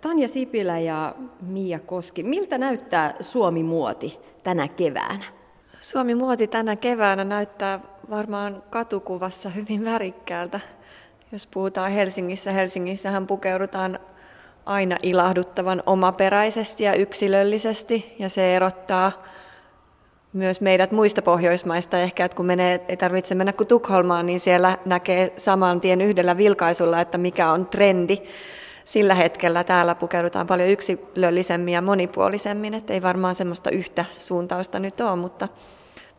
Tanja Sipilä ja Mia Koski, miltä näyttää Suomi-muoti tänä keväänä? Suomi-muoti tänä keväänä näyttää varmaan katukuvassa hyvin värikkäältä. Jos puhutaan Helsingissä, Helsingissähän pukeudutaan aina ilahduttavan omaperäisesti ja yksilöllisesti, ja se erottaa myös meidät muista Pohjoismaista ehkä, että kun menee, ei tarvitse mennä kuin Tukholmaan, niin siellä näkee saman tien yhdellä vilkaisulla, että mikä on trendi. Sillä hetkellä täällä pukeudutaan paljon yksilöllisemmin ja monipuolisemmin, että ei varmaan semmoista yhtä suuntausta nyt ole, mutta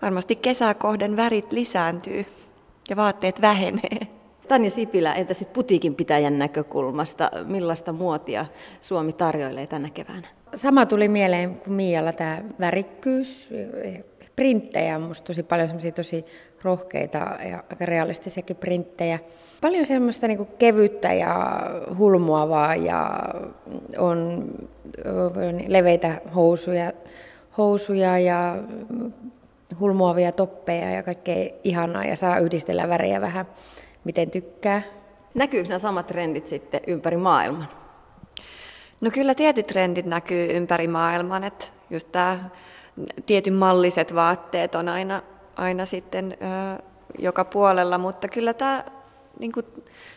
varmasti kesäkohden värit lisääntyy ja vaatteet vähenee. Tanja Sipilä, entä sitten putiikin pitäjän näkökulmasta, millaista muotia Suomi tarjoilee tänä keväänä? Sama tuli mieleen kuin Mialla tämä värikkyys, printtejä on musta tosi paljon semmoisia tosi rohkeita ja aika realistisiakin printtejä. Paljon semmoista niin kevyttä ja hulmuavaa ja on, on leveitä housuja, housuja ja hulmuavia toppeja ja kaikkea ihanaa ja saa yhdistellä värejä vähän miten tykkää. Näkyykö nämä samat trendit sitten ympäri maailman? No kyllä tietyt trendit näkyy ympäri maailman, että just tämä tietyn malliset vaatteet on aina, aina sitten ö, joka puolella, mutta kyllä tämä niin kuin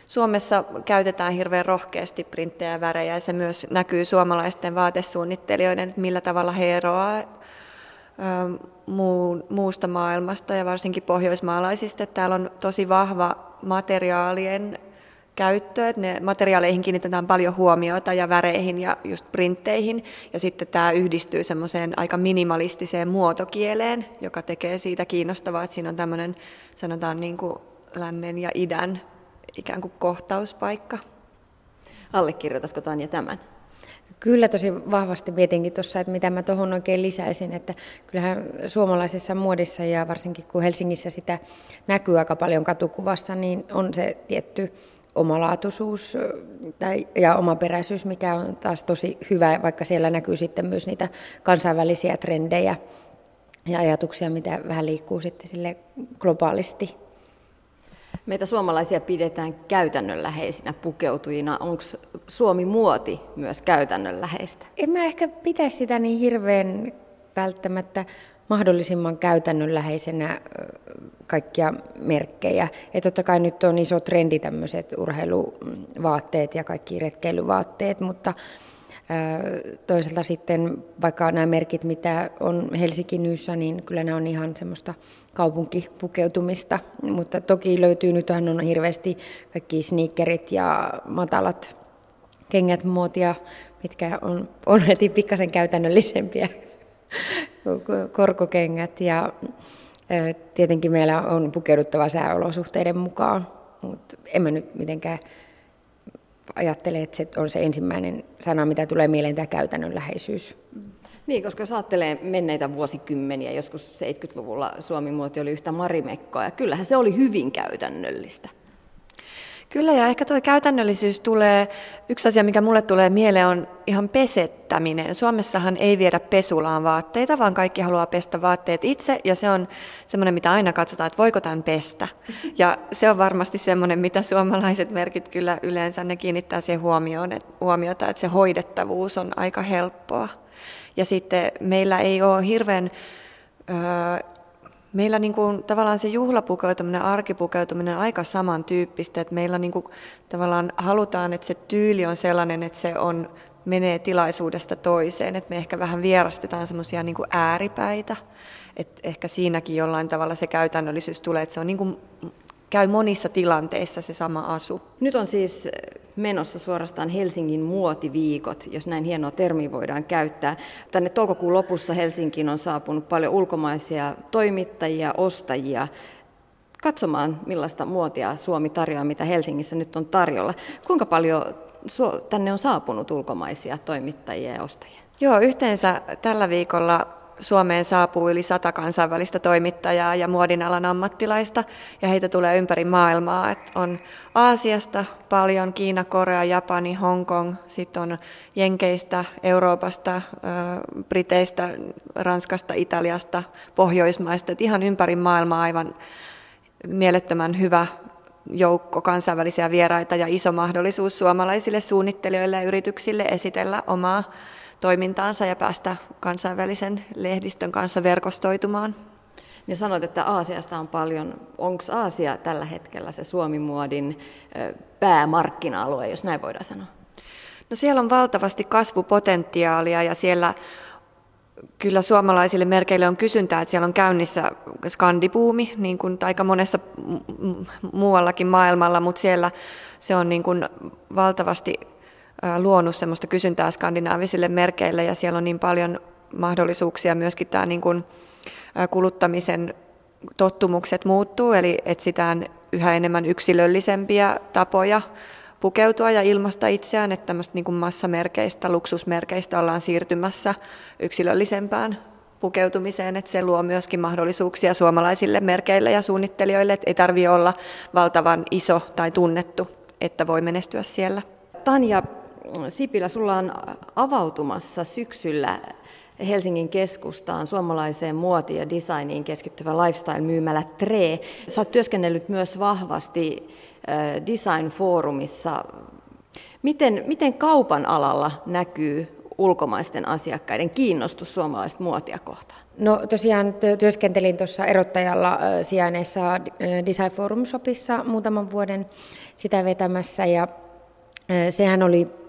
Suomessa käytetään hirveän rohkeasti printtejä ja värejä ja se myös näkyy suomalaisten vaatesuunnittelijoiden, että millä tavalla he eroaa muusta maailmasta ja varsinkin pohjoismaalaisista. Täällä on tosi vahva materiaalien käyttö, että ne materiaaleihin kiinnitetään paljon huomiota ja väreihin ja just printteihin. Ja sitten tämä yhdistyy semmoiseen aika minimalistiseen muotokieleen, joka tekee siitä kiinnostavaa, että siinä on tämmöinen sanotaan niin kuin lännen ja idän ikään kuin kohtauspaikka. Allekirjoitatko Tanja tämän? Kyllä tosi vahvasti mietinkin tuossa, että mitä mä tuohon oikein lisäisin, että kyllähän suomalaisessa muodissa ja varsinkin kun Helsingissä sitä näkyy aika paljon katukuvassa, niin on se tietty omalaatuisuus tai, ja omaperäisyys, mikä on taas tosi hyvä, vaikka siellä näkyy sitten myös niitä kansainvälisiä trendejä ja ajatuksia, mitä vähän liikkuu sitten sille globaalisti. Meitä suomalaisia pidetään käytännönläheisinä pukeutujina. Onko Suomi-muoti myös käytännönläheistä? En mä ehkä pitäisi sitä niin hirveän välttämättä mahdollisimman käytännönläheisenä kaikkia merkkejä. Ja totta kai nyt on iso trendi tämmöiset urheiluvaatteet ja kaikki retkeilyvaatteet, mutta toisaalta sitten vaikka nämä merkit, mitä on Helsinki Nyyssä, niin kyllä ne on ihan semmoista kaupunkipukeutumista, mutta toki löytyy, nythän on hirveästi kaikki sneakerit ja matalat kengät muotia, mitkä on, on heti pikkasen käytännöllisempiä korkokengät ja tietenkin meillä on pukeuduttava sääolosuhteiden mukaan, mutta en mä nyt mitenkään ajattele, että se on se ensimmäinen sana, mitä tulee mieleen, tämä käytännönläheisyys. Niin, koska jos ajattelee menneitä vuosikymmeniä, joskus 70-luvulla Suomi-muoti oli yhtä marimekkoa, ja kyllähän se oli hyvin käytännöllistä. Kyllä, ja ehkä tuo käytännöllisyys tulee, yksi asia, mikä mulle tulee mieleen, on ihan pesettäminen. Suomessahan ei viedä pesulaan vaatteita, vaan kaikki haluaa pestä vaatteet itse, ja se on semmoinen, mitä aina katsotaan, että voiko tämän pestä. Ja se on varmasti semmoinen, mitä suomalaiset merkit kyllä yleensä ne kiinnittää siihen huomioon, että, huomiota, että se hoidettavuus on aika helppoa. Ja sitten meillä ei ole hirveän... Öö, meillä niin kuin, tavallaan se juhlapukeutuminen, arkipukeutuminen on aika samantyyppistä, että meillä niin kuin, tavallaan halutaan, että se tyyli on sellainen, että se on, menee tilaisuudesta toiseen, että me ehkä vähän vierastetaan semmoisia niin ääripäitä, että ehkä siinäkin jollain tavalla se käytännöllisyys tulee, että se on niin kuin, käy monissa tilanteissa se sama asu. Nyt on siis menossa suorastaan Helsingin muotiviikot, jos näin hienoa termiä voidaan käyttää. Tänne toukokuun lopussa Helsinkiin on saapunut paljon ulkomaisia toimittajia, ostajia, katsomaan millaista muotia Suomi tarjoaa, mitä Helsingissä nyt on tarjolla. Kuinka paljon tänne on saapunut ulkomaisia toimittajia ja ostajia? Joo, yhteensä tällä viikolla Suomeen saapuu yli sata kansainvälistä toimittajaa ja muodinalan ammattilaista, ja heitä tulee ympäri maailmaa. Et on Aasiasta paljon, Kiina, Korea, Japani, Hongkong, sitten on Jenkeistä, Euroopasta, Briteistä, Ranskasta, Italiasta, Pohjoismaista, et ihan ympäri maailmaa aivan mielettömän hyvä joukko kansainvälisiä vieraita ja iso mahdollisuus suomalaisille suunnittelijoille ja yrityksille esitellä omaa toimintaansa ja päästä kansainvälisen lehdistön kanssa verkostoitumaan. Ja sanoit, että Aasiasta on paljon. Onko Aasia tällä hetkellä se Suomi-muodin päämarkkina-alue, jos näin voidaan sanoa? No siellä on valtavasti kasvupotentiaalia ja siellä kyllä suomalaisille merkeille on kysyntää, että siellä on käynnissä skandipuumi, niin kuin aika monessa muuallakin maailmalla, mutta siellä se on niin kuin valtavasti luonut semmoista kysyntää skandinaavisille merkeille ja siellä on niin paljon mahdollisuuksia myöskin tämä niin kuin kuluttamisen tottumukset muuttuu, eli etsitään yhä enemmän yksilöllisempiä tapoja pukeutua ja ilmasta itseään, että tämmöistä niin kuin massamerkeistä, luksusmerkeistä ollaan siirtymässä yksilöllisempään pukeutumiseen, että se luo myöskin mahdollisuuksia suomalaisille merkeille ja suunnittelijoille, että ei tarvitse olla valtavan iso tai tunnettu, että voi menestyä siellä. Tanja Sipilä, sulla on avautumassa syksyllä Helsingin keskustaan suomalaiseen muotiin ja designiin keskittyvä lifestyle-myymälä Tre. Sä oot työskennellyt myös vahvasti design-foorumissa. Miten, miten kaupan alalla näkyy ulkomaisten asiakkaiden kiinnostus suomalaista muotia kohtaan? No tosiaan työskentelin tuossa erottajalla sijainneessa Design Forum Shopissa muutaman vuoden sitä vetämässä ja sehän oli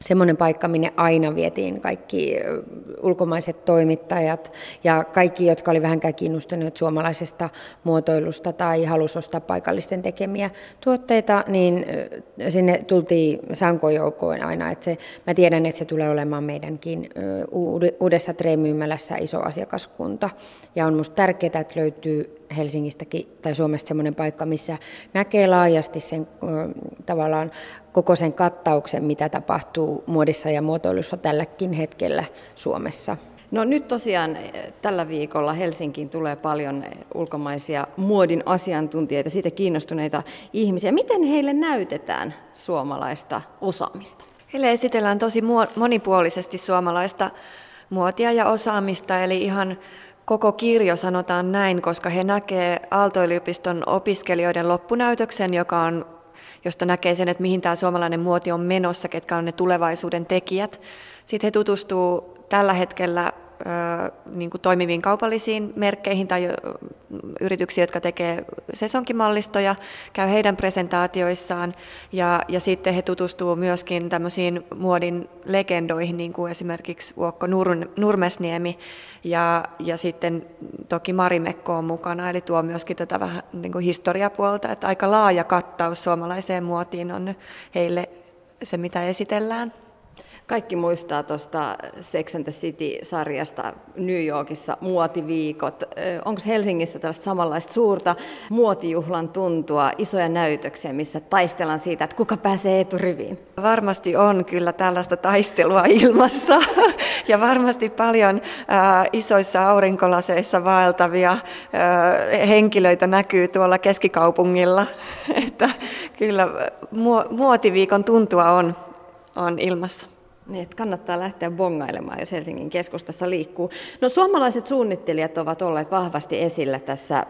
semmoinen paikka, minne aina vietiin kaikki ulkomaiset toimittajat ja kaikki, jotka oli vähänkään kiinnostuneet suomalaisesta muotoilusta tai halus ostaa paikallisten tekemiä tuotteita, niin sinne tultiin sankojoukkoon aina. Että se, mä tiedän, että se tulee olemaan meidänkin uudessa Tremyymälässä iso asiakaskunta. Ja on minusta tärkeää, että löytyy Helsingistäkin tai Suomesta semmoinen paikka, missä näkee laajasti sen tavallaan koko sen kattauksen, mitä tapahtuu muodissa ja muotoilussa tälläkin hetkellä Suomessa. No nyt tosiaan eh, tällä viikolla Helsinkiin tulee paljon eh, ulkomaisia muodin asiantuntijoita, siitä kiinnostuneita ihmisiä. Miten heille näytetään suomalaista osaamista? Heille esitellään tosi monipuolisesti suomalaista muotia ja osaamista, eli ihan koko kirjo sanotaan näin, koska he näkee Aalto-yliopiston opiskelijoiden loppunäytöksen, joka on josta näkee sen, että mihin tämä suomalainen muoti on menossa, ketkä on ne tulevaisuuden tekijät. Sitten he tutustuu tällä hetkellä niin kuin toimiviin kaupallisiin merkkeihin tai yrityksiin, jotka tekee sesonkimallistoja, käy heidän presentaatioissaan ja, ja sitten he tutustuu myöskin tämmöisiin muodin legendoihin, niin kuin esimerkiksi Uokko Nur, Nurmesniemi ja, ja sitten toki Marimekko on mukana, eli tuo myöskin tätä vähän niin kuin historiapuolta, että aika laaja kattaus suomalaiseen muotiin on heille se, mitä esitellään. Kaikki muistaa tuosta Sex and the City-sarjasta New Yorkissa muotiviikot. Onko Helsingissä tällaista samanlaista suurta muotijuhlan tuntua, isoja näytöksiä, missä taistellaan siitä, että kuka pääsee eturiviin? Varmasti on kyllä tällaista taistelua ilmassa ja varmasti paljon äh, isoissa aurinkolaseissa vaeltavia äh, henkilöitä näkyy tuolla keskikaupungilla. että kyllä muotiviikon tuntua on, on ilmassa. Niin, että kannattaa lähteä bongailemaan, jos Helsingin keskustassa liikkuu. No suomalaiset suunnittelijat ovat olleet vahvasti esillä tässä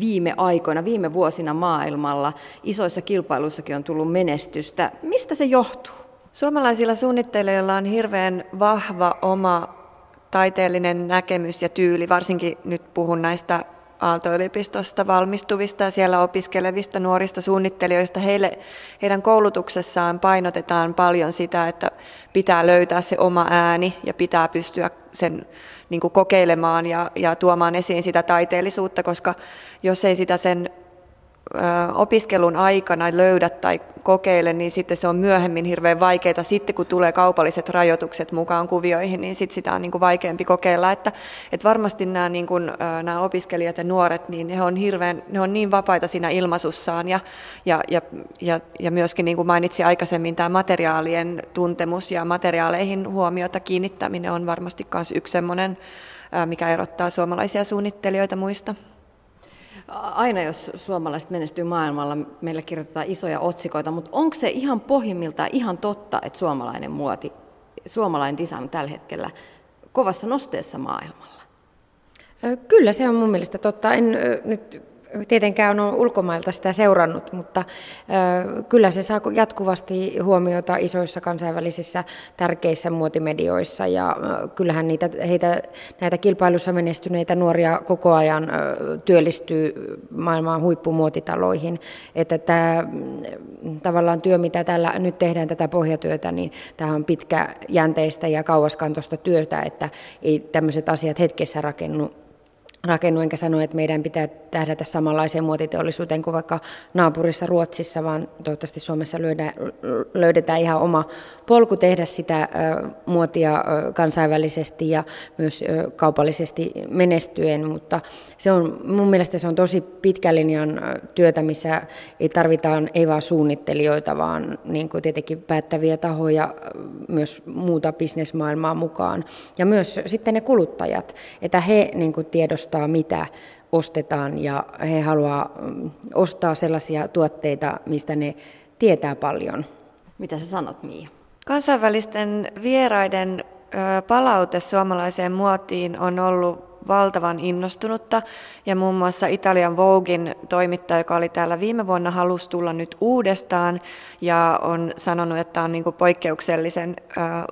viime aikoina, viime vuosina maailmalla. Isoissa kilpailuissakin on tullut menestystä. Mistä se johtuu? Suomalaisilla suunnittelijoilla on hirveän vahva oma taiteellinen näkemys ja tyyli, varsinkin nyt puhun näistä Aalto-yliopistosta valmistuvista ja siellä opiskelevista nuorista suunnittelijoista. Heille, heidän koulutuksessaan painotetaan paljon sitä, että pitää löytää se oma ääni ja pitää pystyä sen niin kuin kokeilemaan ja, ja tuomaan esiin sitä taiteellisuutta, koska jos ei sitä sen opiskelun aikana löydä tai kokeile, niin sitten se on myöhemmin hirveän vaikeaa. Sitten kun tulee kaupalliset rajoitukset mukaan kuvioihin, niin sitten sitä on niin kuin vaikeampi kokeilla. Että, että varmasti nämä, niin kuin, nämä opiskelijat ja nuoret, niin he on, hirveän, ne on niin vapaita siinä ilmaisussaan. Ja, ja, ja, ja, ja myöskin niin kuin mainitsin aikaisemmin, tämä materiaalien tuntemus ja materiaaleihin huomiota kiinnittäminen on varmasti myös yksi sellainen, mikä erottaa suomalaisia suunnittelijoita muista. Aina jos suomalaiset menestyy maailmalla, meillä kirjoitetaan isoja otsikoita, mutta onko se ihan pohjimmiltaan ihan totta, että suomalainen muoti, suomalainen design on tällä hetkellä kovassa nosteessa maailmalla? Kyllä se on mun mielestä totta. En nyt tietenkään on ulkomailta sitä seurannut, mutta kyllä se saa jatkuvasti huomiota isoissa kansainvälisissä tärkeissä muotimedioissa ja kyllähän niitä, heitä, näitä kilpailussa menestyneitä nuoria koko ajan työllistyy maailman huippumuotitaloihin, että tämä mm, tavallaan työ, mitä täällä nyt tehdään, tätä pohjatyötä, niin tämä on pitkäjänteistä ja kauaskantoista työtä, että ei tämmöiset asiat hetkessä rakennu rakennu, enkä sano, että meidän pitää tähdätä samanlaiseen muotiteollisuuteen kuin vaikka naapurissa Ruotsissa, vaan toivottavasti Suomessa löydetään ihan oma polku tehdä sitä muotia kansainvälisesti ja myös kaupallisesti menestyen, mutta se on, mun mielestä se on tosi pitkän linjan työtä, missä ei tarvitaan ei vain suunnittelijoita, vaan niin kuin tietenkin päättäviä tahoja, myös muuta bisnesmaailmaa mukaan ja myös sitten ne kuluttajat, että he niin kuin tiedostaa mitä ostetaan ja he haluaa ostaa sellaisia tuotteita, mistä ne tietää paljon. Mitä sä sanot, Mia? Kansainvälisten vieraiden palaute suomalaiseen muotiin on ollut valtavan innostunutta ja muun muassa Italian Voguein toimittaja, joka oli täällä viime vuonna, halusi tulla nyt uudestaan ja on sanonut, että on niin kuin poikkeuksellisen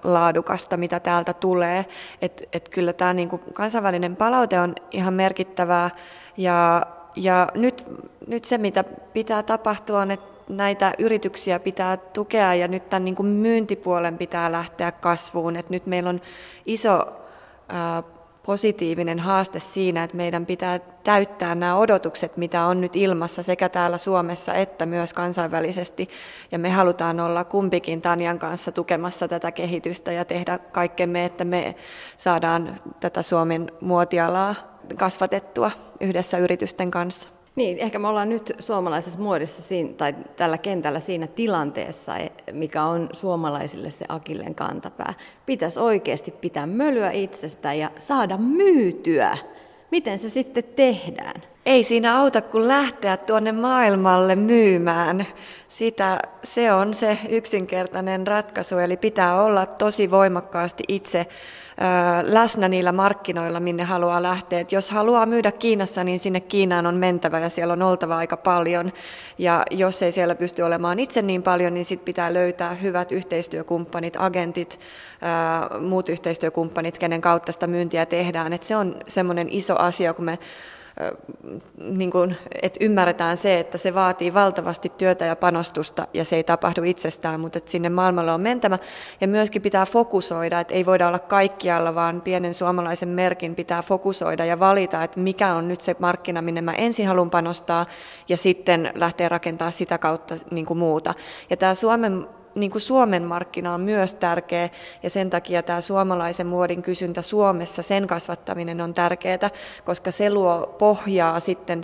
laadukasta, mitä täältä tulee. Että et kyllä tämä niin kuin kansainvälinen palaute on ihan merkittävää ja, ja nyt, nyt se, mitä pitää tapahtua, on, että näitä yrityksiä pitää tukea ja nyt tämän niin kuin myyntipuolen pitää lähteä kasvuun. Et nyt meillä on iso positiivinen haaste siinä, että meidän pitää täyttää nämä odotukset, mitä on nyt ilmassa sekä täällä Suomessa että myös kansainvälisesti. Ja me halutaan olla kumpikin Tanjan kanssa tukemassa tätä kehitystä ja tehdä kaikkemme, että me saadaan tätä Suomen muotialaa kasvatettua yhdessä yritysten kanssa. Niin, ehkä me ollaan nyt suomalaisessa muodissa siinä, tai tällä kentällä siinä tilanteessa, e, mikä on suomalaisille se akilleen kantapää. Pitäisi oikeasti pitää mölyä itsestä ja saada myytyä. Miten se sitten tehdään? Ei siinä auta kuin lähteä tuonne maailmalle myymään. Sitä, se on se yksinkertainen ratkaisu, eli pitää olla tosi voimakkaasti itse läsnä niillä markkinoilla, minne haluaa lähteä. Et jos haluaa myydä Kiinassa, niin sinne Kiinaan on mentävä ja siellä on oltava aika paljon. Ja jos ei siellä pysty olemaan itse niin paljon, niin sitten pitää löytää hyvät yhteistyökumppanit, agentit, muut yhteistyökumppanit, kenen kautta sitä myyntiä tehdään. Et se on semmoinen iso asia, kun me niin kuin, että ymmärretään se, että se vaatii valtavasti työtä ja panostusta ja se ei tapahdu itsestään, mutta että sinne maailmalle on mentävä. Ja myöskin pitää fokusoida, että ei voida olla kaikkialla, vaan pienen suomalaisen merkin pitää fokusoida ja valita, että mikä on nyt se markkina, minne mä ensin haluan panostaa ja sitten lähteä rakentamaan sitä kautta niin kuin muuta. Ja tämä Suomen niin kuin Suomen markkina on myös tärkeä ja sen takia tämä suomalaisen muodin kysyntä Suomessa, sen kasvattaminen on tärkeää, koska se luo pohjaa sitten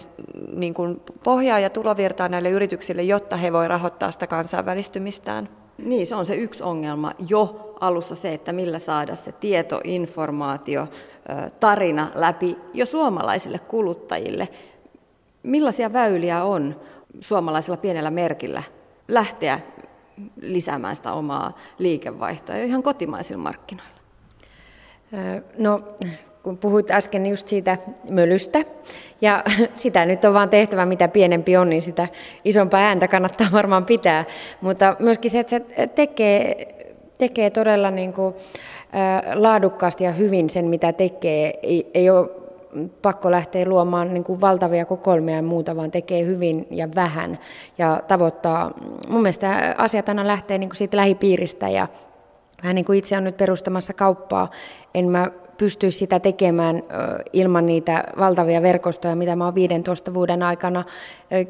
niin kuin pohjaa ja tulovirtaa näille yrityksille, jotta he voi rahoittaa sitä kansainvälistymistään. Niin, se on se yksi ongelma jo alussa se, että millä saada se tieto, informaatio, tarina läpi jo suomalaisille kuluttajille. Millaisia väyliä on suomalaisella pienellä merkillä lähteä lisäämään sitä omaa liikevaihtoa jo ihan kotimaisilla markkinoilla? No, kun puhuit äsken just siitä mölystä, ja sitä nyt on vaan tehtävä, mitä pienempi on, niin sitä isompaa ääntä kannattaa varmaan pitää. Mutta myöskin se, että se tekee, tekee todella niin kuin, laadukkaasti ja hyvin sen, mitä tekee. Ei, ei ole pakko lähteä luomaan niin kuin valtavia kokoelmia ja muuta, vaan tekee hyvin ja vähän ja tavoittaa. Mun mielestä asiat aina lähtee niin kuin siitä lähipiiristä ja vähän niin kuin itse on nyt perustamassa kauppaa, en mä pystyisi sitä tekemään ilman niitä valtavia verkostoja, mitä mä oon 15 vuoden aikana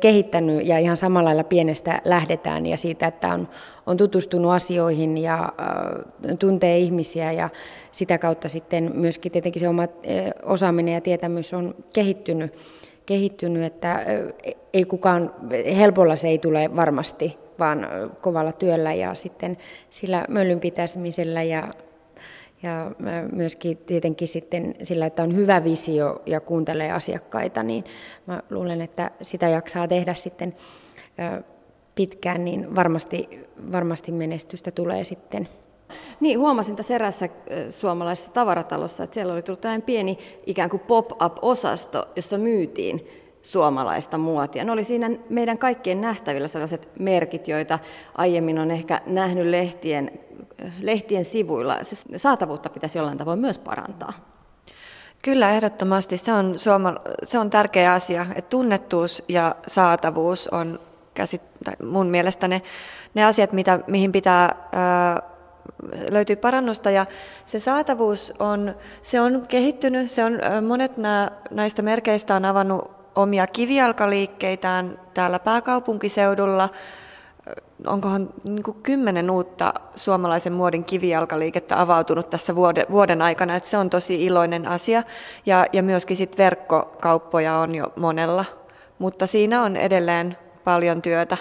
kehittänyt ja ihan samalla lailla pienestä lähdetään ja siitä, että on, on tutustunut asioihin ja tuntee ihmisiä ja sitä kautta sitten myöskin tietenkin se oma osaaminen ja tietämys on kehittynyt, kehittynyt että ei kukaan, helpolla se ei tule varmasti, vaan kovalla työllä ja sitten sillä möllyn pitämisellä ja ja myöskin tietenkin sitten sillä, että on hyvä visio ja kuuntelee asiakkaita, niin mä luulen, että sitä jaksaa tehdä sitten pitkään, niin varmasti, varmasti menestystä tulee sitten. Niin, huomasin tässä erässä suomalaisessa tavaratalossa, että siellä oli tullut tällainen pieni ikään kuin pop-up-osasto, jossa myytiin suomalaista muotia. Ne oli siinä meidän kaikkien nähtävillä sellaiset merkit, joita aiemmin on ehkä nähnyt lehtien, lehtien sivuilla. Se saatavuutta pitäisi jollain tavoin myös parantaa. Kyllä, ehdottomasti. Se on, suoma, se on tärkeä asia, että tunnettuus ja saatavuus on käsit, mun mielestä ne, ne asiat, mitä, mihin pitää ää, löytyy parannusta ja se saatavuus on, se on kehittynyt, se on, monet nää, näistä merkeistä on avannut omia kivijalkaliikkeitään täällä pääkaupunkiseudulla. Onkohan niin kuin kymmenen uutta suomalaisen muodin kivijalkaliikettä avautunut tässä vuoden, vuoden aikana, että se on tosi iloinen asia. Ja, ja myöskin sit verkkokauppoja on jo monella, mutta siinä on edelleen paljon työtä.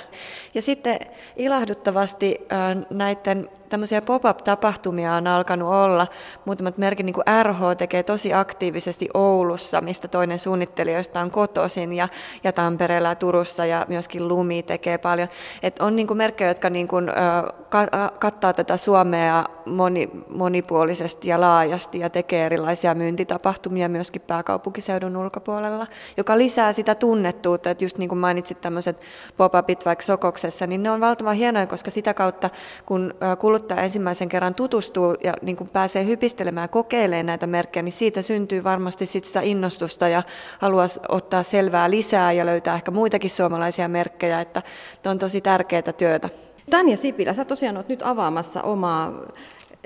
Ja sitten ilahduttavasti näiden tämmöisiä pop-up-tapahtumia on alkanut olla. Muutamat merkit, niin kuin RH tekee tosi aktiivisesti Oulussa, mistä toinen suunnittelijoista on kotoisin, ja, ja Tampereella ja Turussa, ja myöskin Lumi tekee paljon. Et on niin kuin merkkejä, jotka niin kuin, äh, kattaa tätä Suomea moni, monipuolisesti ja laajasti, ja tekee erilaisia myyntitapahtumia myöskin pääkaupunkiseudun ulkopuolella, joka lisää sitä tunnettuutta, että just niin kuin mainitsit tämmöiset pop-upit vaikka Sokoksessa, niin ne on valtavan hienoja, koska sitä kautta, kun kulut kuluttaja ensimmäisen kerran tutustuu ja niin kuin pääsee hypistelemään ja kokeilemaan näitä merkkejä, niin siitä syntyy varmasti sit sitä innostusta ja haluaa ottaa selvää lisää ja löytää ehkä muitakin suomalaisia merkkejä, että on tosi tärkeää työtä. Tanja Sipilä, sä tosiaan olet nyt avaamassa omaa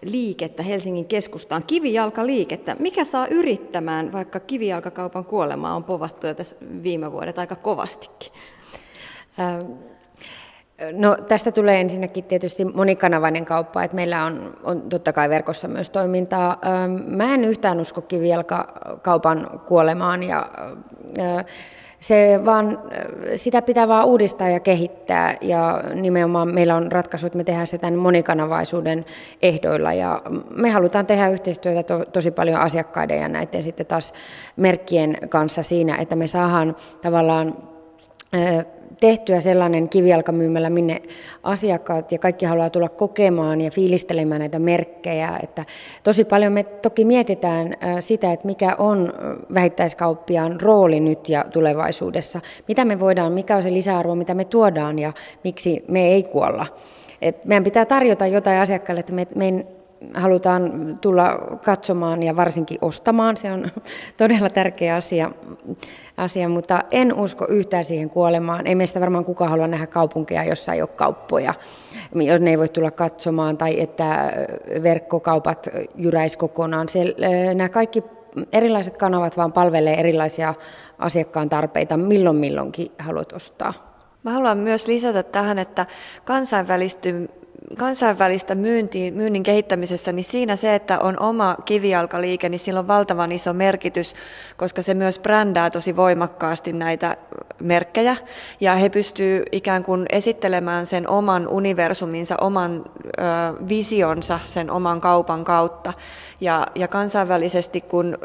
liikettä Helsingin keskustaan, kivijalkaliikettä. Mikä saa yrittämään, vaikka kivijalkakaupan kuolemaa on povattu jo tässä viime vuodet aika kovastikin? Ähm No tästä tulee ensinnäkin tietysti monikanavainen kauppa, että meillä on, on totta kai verkossa myös toimintaa. Mä en yhtään usko kivijalkakaupan kuolemaan ja se vaan, sitä pitää vaan uudistaa ja kehittää ja nimenomaan meillä on ratkaisu, että me tehdään se tämän monikanavaisuuden ehdoilla ja me halutaan tehdä yhteistyötä to, tosi paljon asiakkaiden ja näiden sitten taas merkkien kanssa siinä, että me saadaan tavallaan tehtyä sellainen kivijalkamyymälä, minne asiakkaat ja kaikki haluaa tulla kokemaan ja fiilistelemään näitä merkkejä. Että tosi paljon me toki mietitään sitä, että mikä on vähittäiskauppiaan rooli nyt ja tulevaisuudessa. Mitä me voidaan, mikä on se lisäarvo, mitä me tuodaan ja miksi me ei kuolla. Et meidän pitää tarjota jotain asiakkaille, että me, me halutaan tulla katsomaan ja varsinkin ostamaan. Se on todella tärkeä asia asia, mutta en usko yhtään siihen kuolemaan. Ei meistä varmaan kukaan halua nähdä kaupunkeja, jossa ei ole kauppoja, jos ne ei voi tulla katsomaan, tai että verkkokaupat jyräis kokonaan. Se, nämä kaikki erilaiset kanavat vaan palvelee erilaisia asiakkaan tarpeita, milloin milloinkin haluat ostaa. Mä haluan myös lisätä tähän, että kansainvälisty, kansainvälistä myyntiin, myynnin kehittämisessä, niin siinä se, että on oma kivijalkaliike, niin sillä on valtavan iso merkitys, koska se myös brändää tosi voimakkaasti näitä merkkejä. Ja he pystyvät ikään kuin esittelemään sen oman universuminsa, oman ö, visionsa sen oman kaupan kautta. Ja, ja kansainvälisesti, kun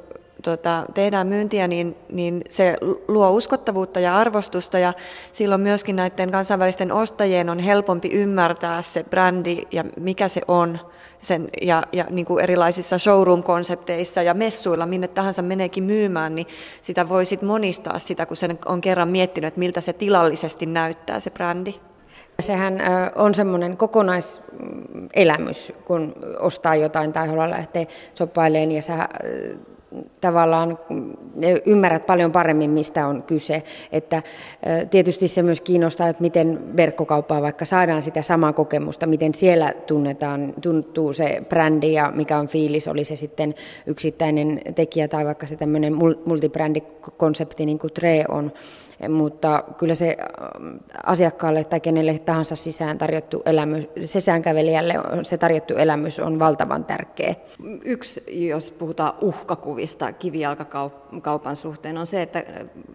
tota, tehdään myyntiä, niin, niin se luo uskottavuutta ja arvostusta ja silloin myöskin näiden kansainvälisten ostajien on helpompi ymmärtää se brändi ja mikä se on sen, ja, ja niin kuin erilaisissa showroom-konsepteissa ja messuilla, minne tahansa meneekin myymään, niin sitä voi sitten monistaa sitä, kun sen on kerran miettinyt, että miltä se tilallisesti näyttää se brändi. Sehän on semmoinen kokonaiselämys, kun ostaa jotain tai haluaa lähteä soppailemaan ja sä tavallaan ymmärrät paljon paremmin, mistä on kyse. Että tietysti se myös kiinnostaa, että miten verkkokauppaa vaikka saadaan sitä samaa kokemusta, miten siellä tunnetaan, tuntuu se brändi ja mikä on fiilis, oli se sitten yksittäinen tekijä tai vaikka se tämmöinen multibrändikonsepti niin kuin Tre on mutta kyllä se ähm, asiakkaalle tai kenelle tahansa sisään tarjottu elämys, sisäänkävelijälle se tarjottu elämys on valtavan tärkeä. Yksi, jos puhutaan uhkakuvista kivijalkakaupan suhteen, on se, että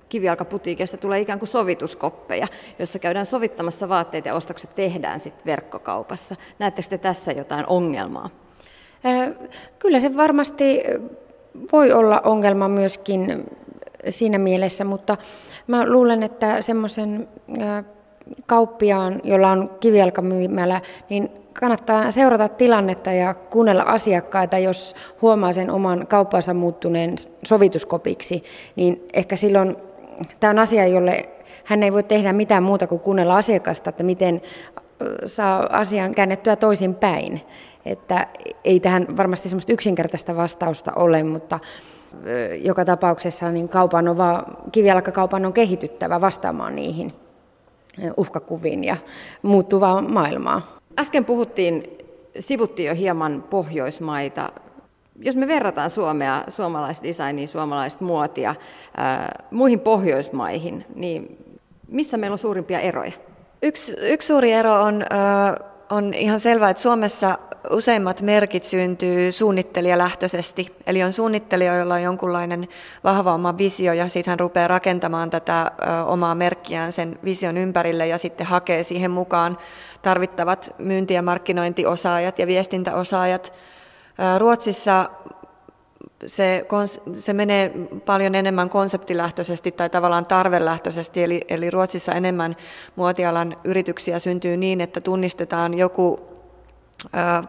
kivijalkaputiikista tulee ikään kuin sovituskoppeja, jossa käydään sovittamassa vaatteet ja ostokset tehdään sitten verkkokaupassa. Näettekö te tässä jotain ongelmaa? Äh, kyllä se varmasti voi olla ongelma myöskin siinä mielessä, mutta Mä luulen, että semmoisen kauppiaan, jolla on kivijalkamyymälä, niin kannattaa seurata tilannetta ja kuunnella asiakkaita, jos huomaa sen oman kauppansa muuttuneen sovituskopiksi, niin ehkä silloin tämä on asia, jolle hän ei voi tehdä mitään muuta kuin kuunnella asiakasta, että miten saa asian käännettyä toisin päin. Että ei tähän varmasti semmoista yksinkertaista vastausta ole, mutta joka tapauksessa niin kaupan on vaan, kivijalkakaupan on kehityttävä vastaamaan niihin uhkakuviin ja muuttuvaa maailmaa. Äsken puhuttiin, sivuttiin jo hieman Pohjoismaita. Jos me verrataan Suomea, suomalaista designia, suomalaista muotia ää, muihin Pohjoismaihin, niin missä meillä on suurimpia eroja? Yksi, yksi suuri ero on, on ihan selvää, että Suomessa useimmat merkit syntyy suunnittelijalähtöisesti. Eli on suunnittelija, jolla on jonkunlainen vahva oma visio ja sitten hän rupeaa rakentamaan tätä omaa merkkiään sen vision ympärille ja sitten hakee siihen mukaan tarvittavat myynti- ja markkinointiosaajat ja viestintäosaajat. Ruotsissa se, se menee paljon enemmän konseptilähtöisesti tai tavallaan tarvelähtöisesti, eli, eli Ruotsissa enemmän muotialan yrityksiä syntyy niin, että tunnistetaan joku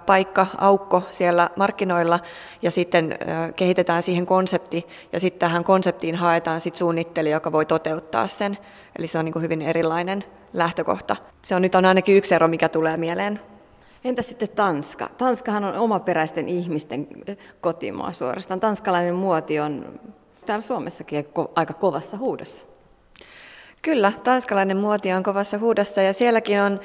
paikka, aukko siellä markkinoilla ja sitten kehitetään siihen konsepti ja sitten tähän konseptiin haetaan sitten suunnittelija, joka voi toteuttaa sen. Eli se on niin hyvin erilainen lähtökohta. Se on nyt on ainakin yksi ero, mikä tulee mieleen. Entä sitten Tanska? Tanskahan on omaperäisten ihmisten kotimaa suorastaan. Tanskalainen muoti on täällä Suomessakin aika kovassa huudossa. Kyllä, tanskalainen muoti on kovassa huudossa ja sielläkin on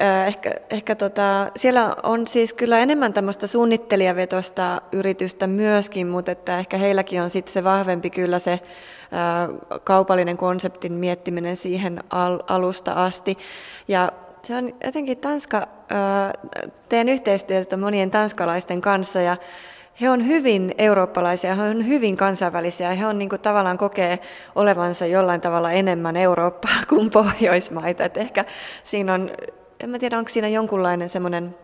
äh, ehkä, ehkä tota, siellä on siis kyllä enemmän tämmöistä suunnittelijavetosta yritystä myöskin, mutta että ehkä heilläkin on sitten se vahvempi kyllä se äh, kaupallinen konseptin miettiminen siihen al- alusta asti. Ja se on jotenkin Tanska, teen yhteistyötä monien tanskalaisten kanssa ja he on hyvin eurooppalaisia, he on hyvin kansainvälisiä, he on niin kuin tavallaan kokee olevansa jollain tavalla enemmän Eurooppaa kuin Pohjoismaita. Et ehkä siinä on, en mä tiedä onko siinä jonkunlainen semmoinen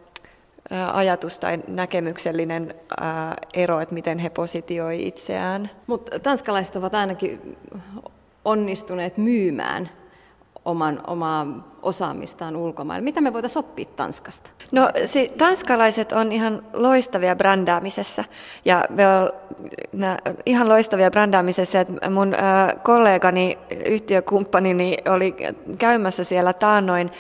ajatus tai näkemyksellinen ero, että miten he positioi itseään. Mutta tanskalaiset ovat ainakin onnistuneet myymään oman, omaa osaamistaan ulkomaille. Mitä me voitaisiin oppia Tanskasta? No se, tanskalaiset on ihan loistavia brändäämisessä ja me on, nää, ihan loistavia brändäämisessä. Että mun äh, kollegani, yhtiökumppanini oli käymässä siellä taannoin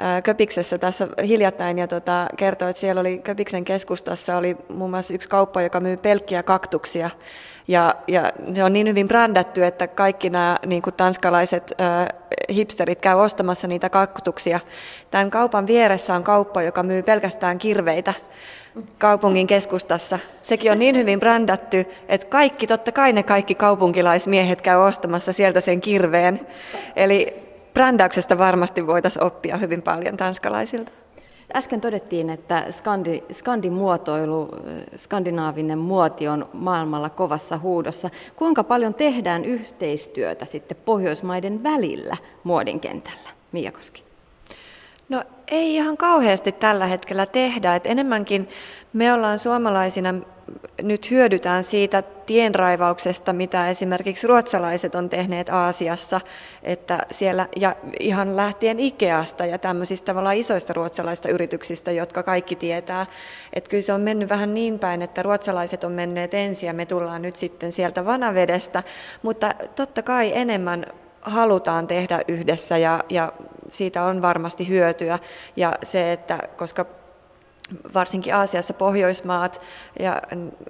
äh, Köpiksessä tässä hiljattain ja tota, kertoi, että siellä oli Köpiksen keskustassa oli muun muassa yksi kauppa, joka myy pelkkiä kaktuksia ja, ja se on niin hyvin brändätty, että kaikki nämä niin kuin tanskalaiset äh, hipsterit käy ostamassa niitä kaktuksia. Tämän kaupan vieressä on kauppa, joka myy pelkästään kirveitä kaupungin keskustassa. Sekin on niin hyvin brändätty, että kaikki, totta kai ne kaikki kaupunkilaismiehet käy ostamassa sieltä sen kirveen. Eli brändäyksestä varmasti voitaisiin oppia hyvin paljon tanskalaisilta. Äsken todettiin, että skandi, skandimuotoilu, skandinaavinen muoti on maailmalla kovassa huudossa. Kuinka paljon tehdään yhteistyötä sitten Pohjoismaiden välillä muodin kentällä? Miakoski. No ei ihan kauheasti tällä hetkellä tehdä. Et enemmänkin me ollaan suomalaisina nyt hyödytään siitä tienraivauksesta, mitä esimerkiksi ruotsalaiset on tehneet Aasiassa, että siellä, ja ihan lähtien Ikeasta ja tämmöisistä tavallaan isoista ruotsalaista yrityksistä, jotka kaikki tietää, että kyllä se on mennyt vähän niin päin, että ruotsalaiset on menneet ensin ja me tullaan nyt sitten sieltä vanavedestä, mutta totta kai enemmän halutaan tehdä yhdessä ja, ja siitä on varmasti hyötyä. Ja se, että koska varsinkin Aasiassa Pohjoismaat, ja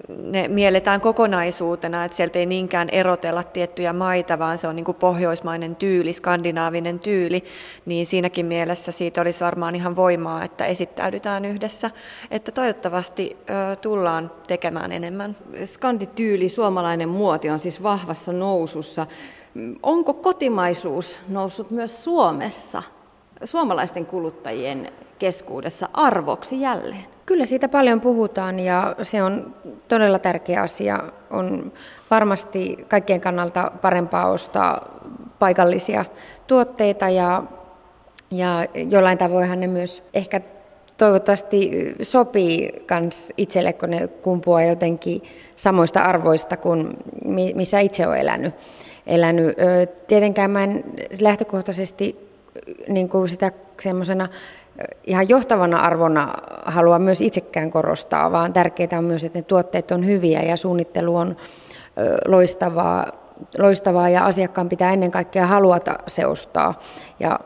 ne mielletään kokonaisuutena, että sieltä ei niinkään erotella tiettyjä maita, vaan se on niin kuin pohjoismainen tyyli, skandinaavinen tyyli, niin siinäkin mielessä siitä olisi varmaan ihan voimaa, että esittäydytään yhdessä, että toivottavasti tullaan tekemään enemmän. Skandityyli, suomalainen muoti on siis vahvassa nousussa. Onko kotimaisuus noussut myös Suomessa suomalaisten kuluttajien keskuudessa arvoksi jälleen? Kyllä siitä paljon puhutaan ja se on todella tärkeä asia. On varmasti kaikkien kannalta parempaa ostaa paikallisia tuotteita ja, ja jollain tavoinhan ne myös ehkä toivottavasti sopii kans itselle, kun ne kumpuaa jotenkin samoista arvoista kuin missä itse olen elänyt. Elänyt. Tietenkään mä en lähtökohtaisesti niin kuin sitä semmoisena ihan johtavana arvona halua myös itsekään korostaa, vaan tärkeää on myös, että ne tuotteet on hyviä ja suunnittelu on loistavaa loistavaa ja asiakkaan pitää ennen kaikkea haluata se ostaa. Ja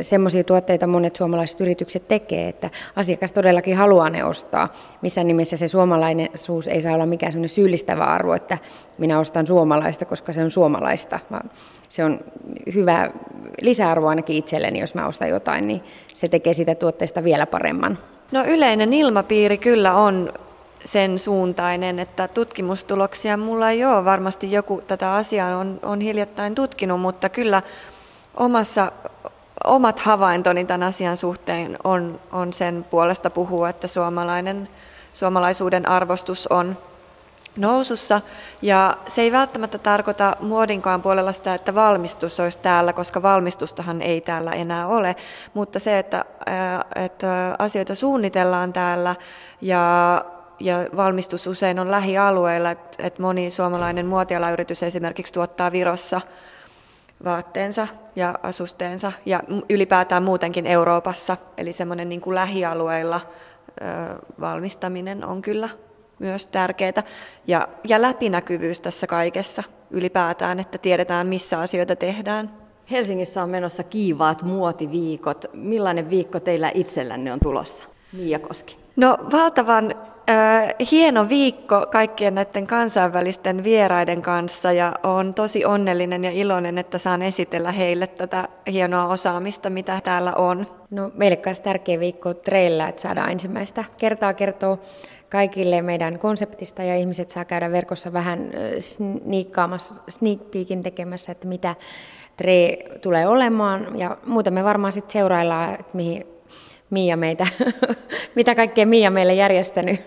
semmoisia tuotteita monet suomalaiset yritykset tekee, että asiakas todellakin haluaa ne ostaa. Missä nimessä se suomalaisuus ei saa olla mikään semmoinen syyllistävä arvo, että minä ostan suomalaista, koska se on suomalaista, vaan se on hyvä lisäarvo ainakin itselleni, jos mä ostan jotain, niin se tekee sitä tuotteesta vielä paremman. No yleinen ilmapiiri kyllä on sen suuntainen, että tutkimustuloksia mulla ei ole. Varmasti joku tätä asiaa on, on hiljattain tutkinut, mutta kyllä omassa omat havaintoni tämän asian suhteen on, on sen puolesta puhua, että suomalainen, suomalaisuuden arvostus on nousussa. Ja se ei välttämättä tarkoita muodinkaan puolella sitä, että valmistus olisi täällä, koska valmistustahan ei täällä enää ole. Mutta se, että, että asioita suunnitellaan täällä ja ja valmistus usein on lähialueilla, että moni suomalainen muotialayritys esimerkiksi tuottaa Virossa vaatteensa ja asusteensa ja ylipäätään muutenkin Euroopassa. Eli semmoinen niin kuin lähialueilla valmistaminen on kyllä myös tärkeää. Ja, ja läpinäkyvyys tässä kaikessa ylipäätään, että tiedetään missä asioita tehdään. Helsingissä on menossa kiivaat muotiviikot. Millainen viikko teillä itsellänne on tulossa? Mia Koski. No valtavan hieno viikko kaikkien näiden kansainvälisten vieraiden kanssa ja olen tosi onnellinen ja iloinen, että saan esitellä heille tätä hienoa osaamista, mitä täällä on. No, meille myös tärkeä viikko treillä, että saadaan ensimmäistä kertaa kertoa kaikille meidän konseptista ja ihmiset saa käydä verkossa vähän sniikkaamassa, sneak peekin tekemässä, että mitä Tre tulee olemaan ja muuten me varmaan sitten seuraillaan, että mihin Mia meitä, mitä kaikkea Mia meille järjestänyt.